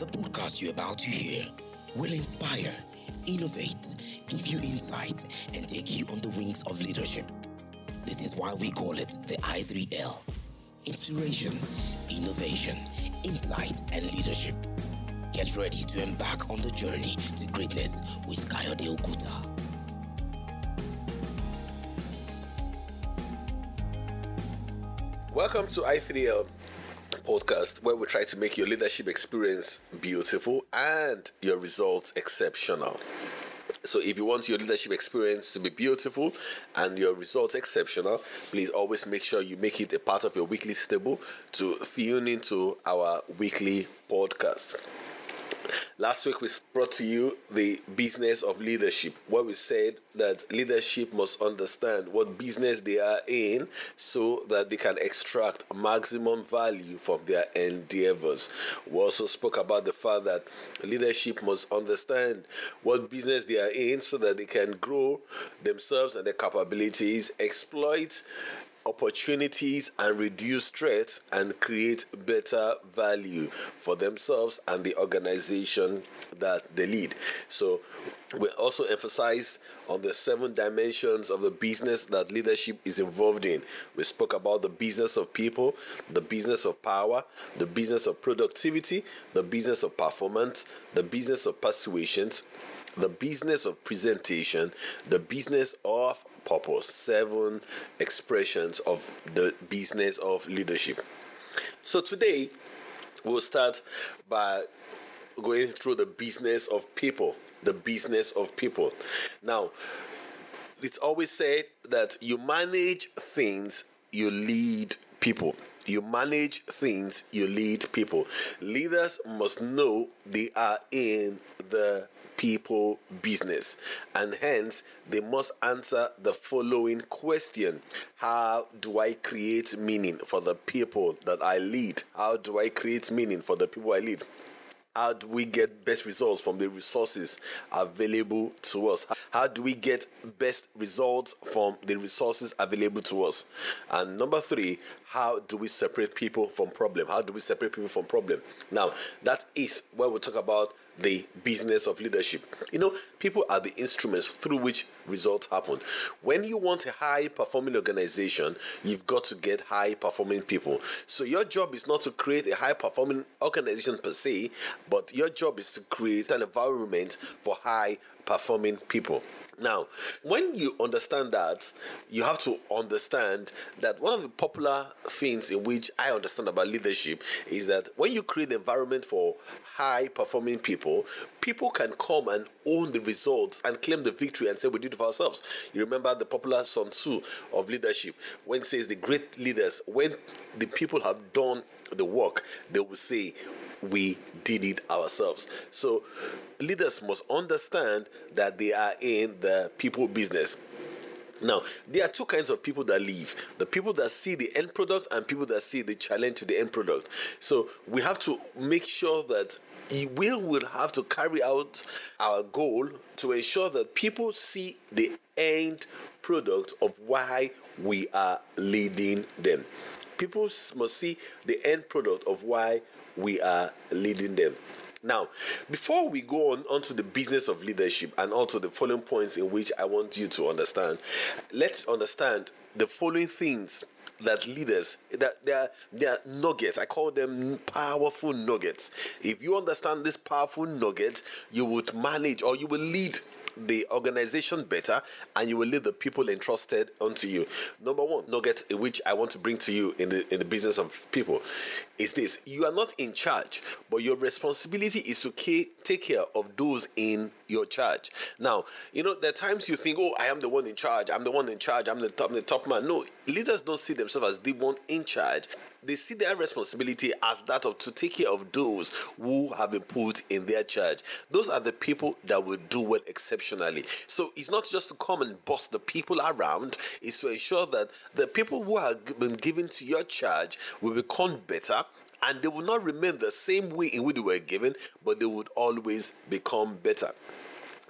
The podcast you're about to hear will inspire, innovate, give you insight, and take you on the wings of leadership. This is why we call it the I3L Inspiration, Innovation, Insight, and Leadership. Get ready to embark on the journey to greatness with Kayode Okuta. Welcome to i3L podcast, where we try to make your leadership experience beautiful and your results exceptional. So, if you want your leadership experience to be beautiful and your results exceptional, please always make sure you make it a part of your weekly stable to tune into our weekly podcast. Last week, we brought to you the business of leadership, where we said that leadership must understand what business they are in so that they can extract maximum value from their endeavors. We also spoke about the fact that leadership must understand what business they are in so that they can grow themselves and their capabilities, exploit opportunities and reduce threats and create better value for themselves and the organization that they lead. So, we also emphasized on the seven dimensions of the business that leadership is involved in. We spoke about the business of people, the business of power, the business of productivity, the business of performance, the business of persuasions, the business of presentation, the business of purpose. Seven expressions of the business of leadership. So today, we'll start by going through the business of people. The business of people. Now, it's always said that you manage things, you lead people. You manage things, you lead people. Leaders must know they are in the people business. And hence they must answer the following question. How do i create meaning for the people that i lead? How do i create meaning for the people i lead? How do we get best results from the resources available to us? How do we get best results from the resources available to us? And number three how do we separate people from problem? How do we separate people from problem? Now that is where we talk about the business of leadership. You know, people are the instruments through which results happen. When you want a high performing organization, you've got to get high performing people. So, your job is not to create a high performing organization per se, but your job is to create an environment for high performing people. Now, when you understand that, you have to understand that one of the popular things in which I understand about leadership is that when you create the environment for high performing people, people can come and own the results and claim the victory and say, We did it for ourselves. You remember the popular Sun Tzu of leadership when says the great leaders, when the people have done the work, they will say, we did it ourselves. So leaders must understand that they are in the people business. Now, there are two kinds of people that leave the people that see the end product and people that see the challenge to the end product. So, we have to make sure that we will have to carry out our goal to ensure that people see the end product of why we are leading them. People must see the end product of why we are leading them. Now, before we go on onto the business of leadership and onto the following points in which I want you to understand, let's understand the following things that leaders that they are they are nuggets. I call them powerful nuggets. If you understand this powerful nugget, you would manage or you will lead the organization better and you will lead the people entrusted unto you. Number one nugget which I want to bring to you in the in the business of people is this you are not in charge, but your responsibility is to take care of those in your charge. Now, you know, there are times you think, oh, I am the one in charge, I'm the one in charge, I'm the top, I'm the top man. No, leaders don't see themselves as the one in charge they see their responsibility as that of to take care of those who have been put in their charge. Those are the people that will do well exceptionally. So it's not just to come and boss the people around, it's to ensure that the people who have been given to your charge will become better and they will not remain the same way in which they were given, but they would always become better.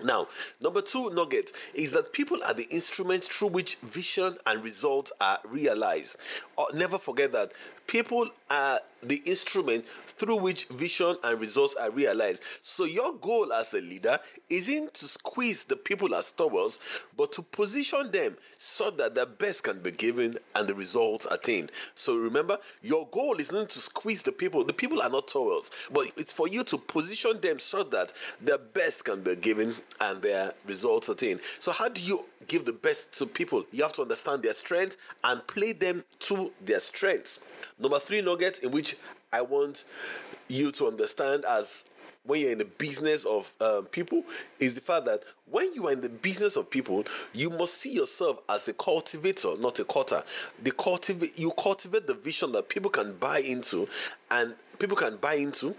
Now, number two nugget is that people are the instruments through which vision and results are realized. Uh, never forget that People are the instrument through which vision and results are realized. So, your goal as a leader isn't to squeeze the people as towels, but to position them so that the best can be given and the results attained. So, remember, your goal is not to squeeze the people. The people are not towels, but it's for you to position them so that the best can be given and their results attained. So, how do you give the best to people? You have to understand their strengths and play them to their strengths. Number three nugget in which I want you to understand as when you're in the business of um, people is the fact that when you are in the business of people, you must see yourself as a cultivator, not a cutter. The cultivate you cultivate the vision that people can buy into, and people can buy into,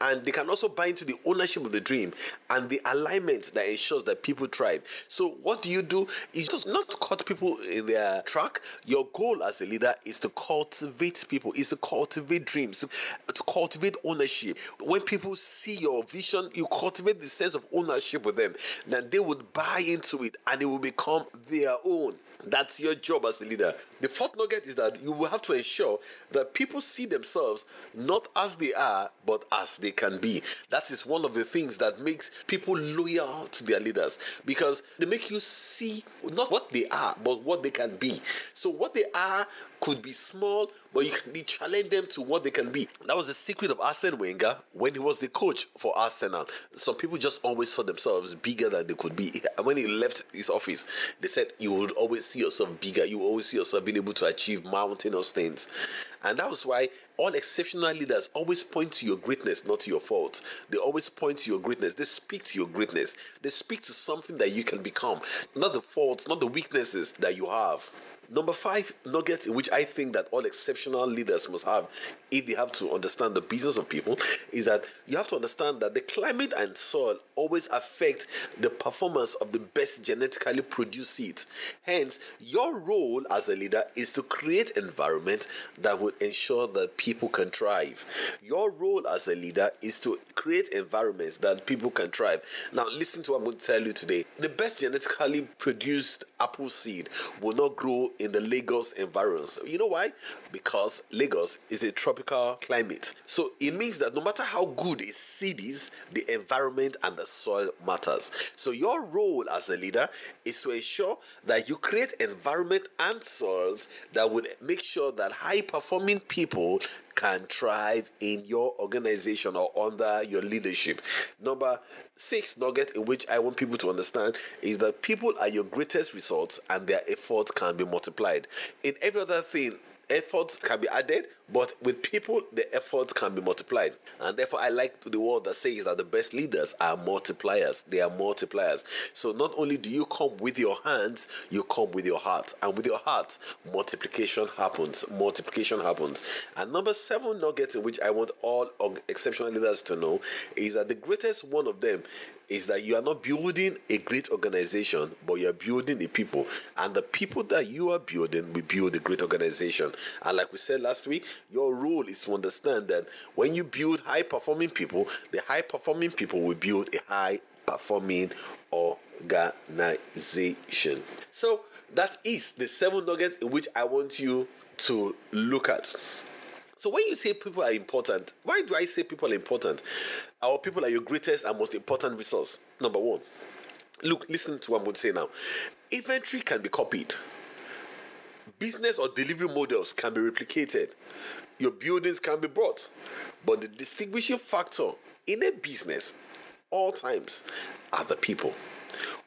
and they can also buy into the ownership of the dream and the alignment that ensures that people thrive. So, what do you do? Is just not to cut people in their track. Your goal as a leader is to cultivate people, is to cultivate dreams, to cultivate ownership. When people see your vision, you cultivate the sense of ownership with them, then they would buy into it and it will become their own. That's your job as a leader. The fourth nugget is that you will have to ensure that people see themselves not as they are, but as they can be. That is one of the things that makes people loyal to their leaders because they make you see not what they are, but what they can be. So, what they are could be small, but you challenge them to what they can be. That was the secret of Arsene Wenger when he was the coach for Arsenal. Some people just always saw themselves bigger than they could be. And when he left his office, they said you would always see yourself bigger. You always see yourself being able to achieve mountainous things. And that was why all exceptional leaders always point to your greatness, not to your faults. They always point to your greatness. They speak to your greatness. They speak to something that you can become, not the faults, not the weaknesses that you have. Number five nugget which I think that all exceptional leaders must have if they have to understand the business of people is that you have to understand that the climate and soil always affect the performance of the best genetically produced seeds. Hence, your role as a leader is to create environment that would ensure that people can thrive. Your role as a leader is to create environments that people can thrive. Now, listen to what I'm going to tell you today. The best genetically produced apple seed will not grow in the Lagos environs. You know why? Because Lagos is a tropical climate. So it means that no matter how good a seed is, the environment and the soil matters. So your role as a leader is to ensure that you create environment and soils that would make sure that high performing people can thrive in your organization or under your leadership. Number six nugget in which I want people to understand is that people are your greatest resource and their efforts can be multiplied. In every other thing, efforts can be added, but with people, the efforts can be multiplied. And therefore, I like the word that says that the best leaders are multipliers. They are multipliers. So not only do you come with your hands, you come with your heart. And with your heart, multiplication happens. Multiplication happens. And number seven nugget in which I want all exceptional leaders to know is that the greatest one of them is that you are not building a great organization, but you are building the people. And the people that you are building will build a great organization. And like we said last week, your role is to understand that when you build high performing people, the high performing people will build a high performing organization. So that is the seven nuggets in which I want you to look at. So when you say people are important, why do I say people are important? Our people are your greatest and most important resource. Number one. Look, listen to what I'm going to say now. Inventory can be copied. Business or delivery models can be replicated. Your buildings can be bought. But the distinguishing factor in a business, all times, are the people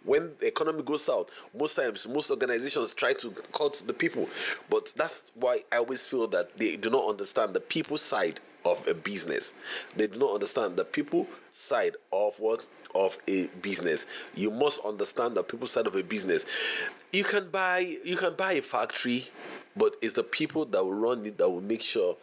when the economy goes south, most times most organizations try to cut the people. But that's why I always feel that they do not understand the people side of a business. They do not understand the people side of what of a business. You must understand the people side of a business. You can buy you can buy a factory, but it's the people that will run it that will make sure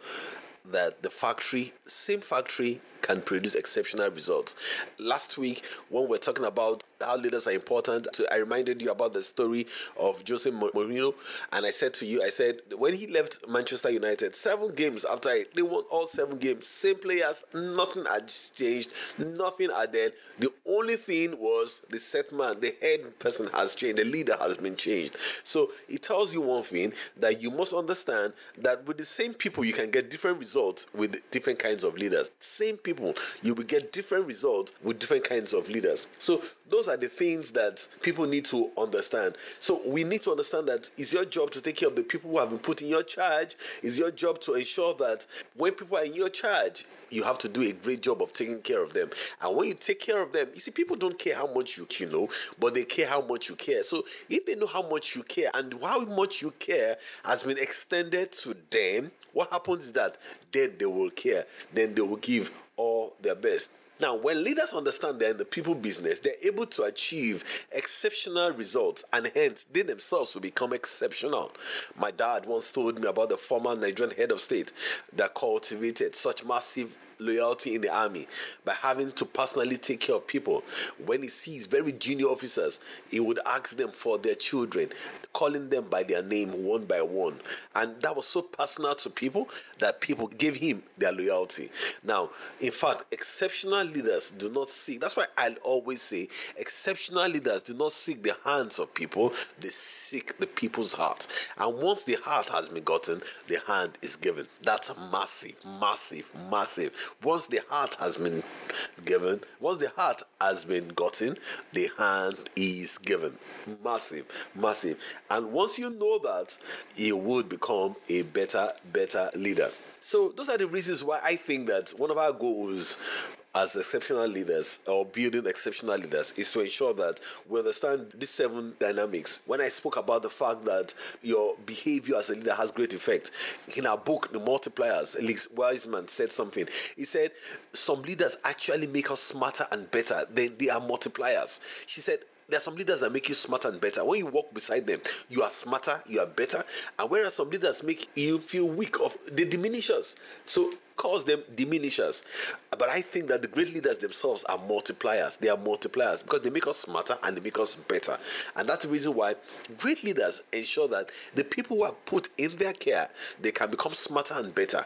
that the factory, same factory, can produce exceptional results. Last week, when we we're talking about how leaders are important. I reminded you about the story of Jose Mourinho, and I said to you, I said when he left Manchester United, seven games after they won all seven games, same players, nothing had changed, nothing added. The only thing was the set man, the head person has changed, the leader has been changed. So it tells you one thing that you must understand that with the same people you can get different results with different kinds of leaders. Same people, you will get different results with different kinds of leaders. So those are the things that people need to understand. So we need to understand that it's your job to take care of the people who have been put in your charge. It's your job to ensure that when people are in your charge, you have to do a great job of taking care of them. And when you take care of them, you see, people don't care how much you, you know, but they care how much you care. So if they know how much you care and how much you care has been extended to them, what happens is that then they will care. Then they will give all their best. Now, when leaders understand they're in the people business, they're able to achieve exceptional results and hence they themselves will become exceptional. My dad once told me about the former Nigerian head of state that cultivated such massive loyalty in the army by having to personally take care of people. When he sees very junior officers, he would ask them for their children, calling them by their name one by one. And that was so personal to people that people gave him their loyalty. Now, in fact, exceptional leaders do not seek, that's why I always say, exceptional leaders do not seek the hands of people, they seek the people's heart. And once the heart has been gotten, the hand is given. That's massive, massive, massive. Once the heart has been given, once the heart has been gotten, the hand is given. Massive, massive. And once you know that, you would become a better, better leader. So those are the reasons why I think that one of our goals as exceptional leaders or building exceptional leaders is to ensure that we understand these seven dynamics. When I spoke about the fact that your behavior as a leader has great effect, in our book, The Multipliers, Alex Wiseman said something. He said, Some leaders actually make us smarter and better than they are multipliers. She said, there are some leaders that make you smarter and better. When you walk beside them, you are smarter, you are better. And whereas some leaders make you feel weak, of they diminish us. So calls them diminishers. But I think that the great leaders themselves are multipliers. They are multipliers because they make us smarter and they make us better. And that's the reason why great leaders ensure that the people who are put in their care, they can become smarter and better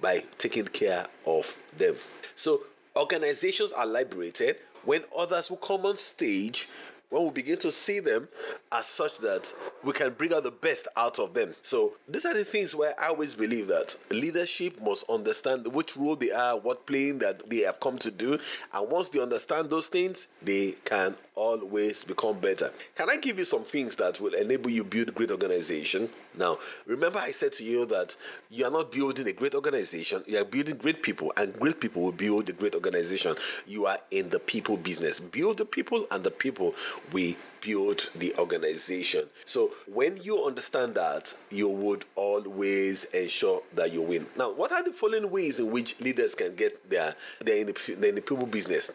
by taking care of them. So organizations are liberated when others will come on stage when we begin to see them as such that we can bring out the best out of them. So these are the things where I always believe that leadership must understand which role they are, what playing that they have come to do, and once they understand those things, they can always become better. Can I give you some things that will enable you build great organization? Now, remember I said to you that you are not building a great organization, you are building great people, and great people will build a great organization. You are in the people business. Build the people, and the people we build the organization. So when you understand that, you would always ensure that you win. Now, what are the following ways in which leaders can get their they're in the, they're in the people business?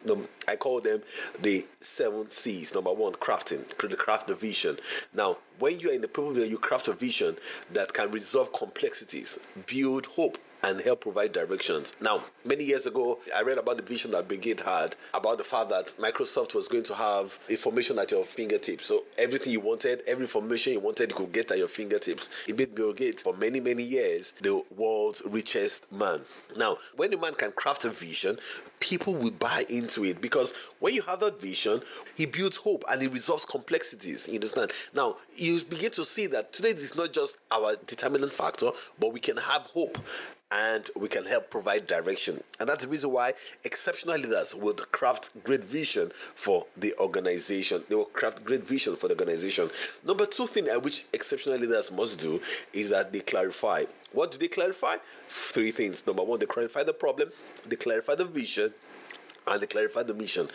I call them the seven C's. Number one, crafting, craft the vision. Now, when you are in the people business, you craft a vision that can resolve complexities, build hope and help provide directions. Now, many years ago, I read about the vision that Bill Gates had about the fact that Microsoft was going to have information at your fingertips. So everything you wanted, every information you wanted, you could get at your fingertips. It made Bill Gates for many, many years the world's richest man. Now, when a man can craft a vision, people will buy into it because when you have that vision, he builds hope and he resolves complexities. You understand? Now, you begin to see that today this is not just our determinant factor, but we can have hope and we can help provide direction. And that's the reason why exceptional leaders would craft great vision for the organization. They will craft great vision for the organization. Number two thing which exceptional leaders must do is that they clarify. What do they clarify? Three things. Number one, they clarify the problem, they clarify the vision, and they clarify the mission.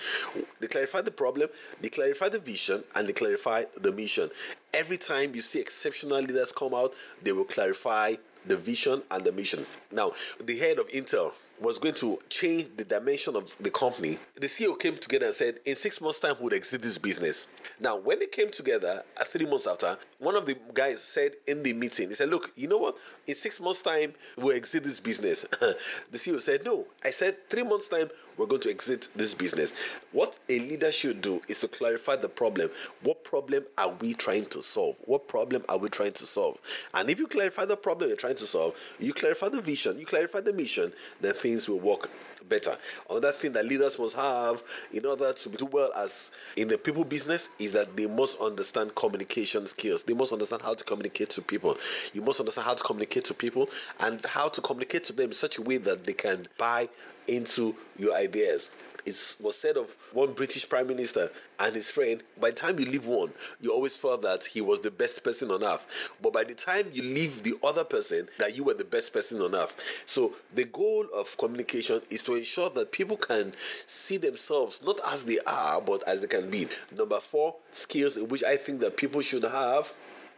They clarify the problem, they clarify the vision, and they clarify the mission. Every time you see exceptional leaders come out, they will clarify the vision and the mission. Now, the head of Intel, was going to change the dimension of the company, the CEO came together and said, in six months' time, we'll exit this business. Now, when they came together, uh, three months after, one of the guys said in the meeting, he said, Look, you know what? In six months' time, we'll exit this business. the CEO said, No. I said, Three months' time, we're going to exit this business. What a leader should do is to clarify the problem. What problem are we trying to solve? What problem are we trying to solve? And if you clarify the problem you're trying to solve, you clarify the vision, you clarify the mission, then will work better. Another thing that leaders must have in order to do well as in the people business is that they must understand communication skills. They must understand how to communicate to people. You must understand how to communicate to people and how to communicate to them in such a way that they can buy into your ideas it was said of one British Prime Minister and his friend, by the time you leave one, you always felt that he was the best person on earth. But by the time you leave the other person, that you were the best person on earth. So the goal of communication is to ensure that people can see themselves not as they are, but as they can be. Number four, skills which I think that people should have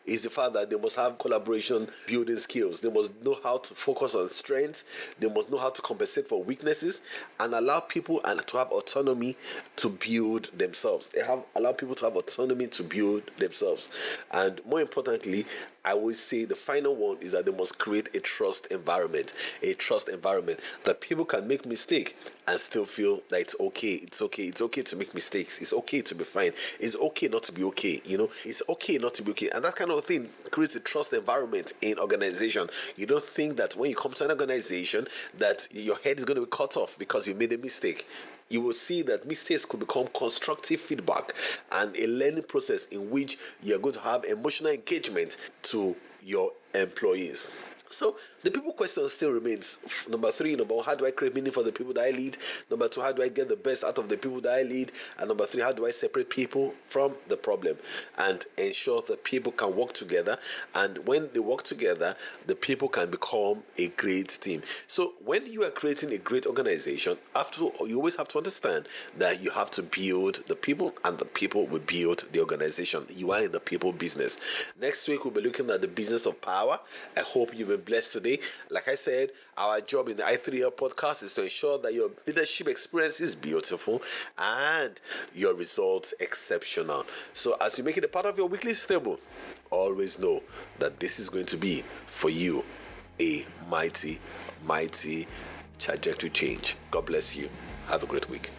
is the fact that they must have collaboration building skills. They must know how to focus on strengths. They must know how to compensate for weaknesses and allow people and to have autonomy to build themselves. They have allow people to have autonomy to build themselves. And more importantly, I would say the final one is that they must create a trust environment, a trust environment that people can make mistake and still feel that it's okay. It's okay. It's okay to make mistakes. It's okay to be fine. It's okay not to be okay. You know, it's okay not to be okay. And that kind of thing creates a trust environment in organization. You don't think that when you come to an organization that your head is going to be cut off because you made a mistake you will see that mistakes could become constructive feedback and a learning process in which you're going to have emotional engagement to your employees. So the people question still remains. Number three, number one, how do I create meaning for the people that I lead? Number two, how do I get the best out of the people that I lead? And number three, how do I separate people from the problem and ensure that people can work together? And when they work together, the people can become a great team. So when you are creating a great organization, after you always have to understand that you have to build the people, and the people will build the organization. You are in the people business. Next week we'll be looking at the business of power. I hope you've been blessed today. Like I said, our job in the i3l podcast is to ensure that your leadership experience is beautiful and your results exceptional. So, as you make it a part of your weekly stable, always know that this is going to be for you a mighty, mighty trajectory change. God bless you. Have a great week.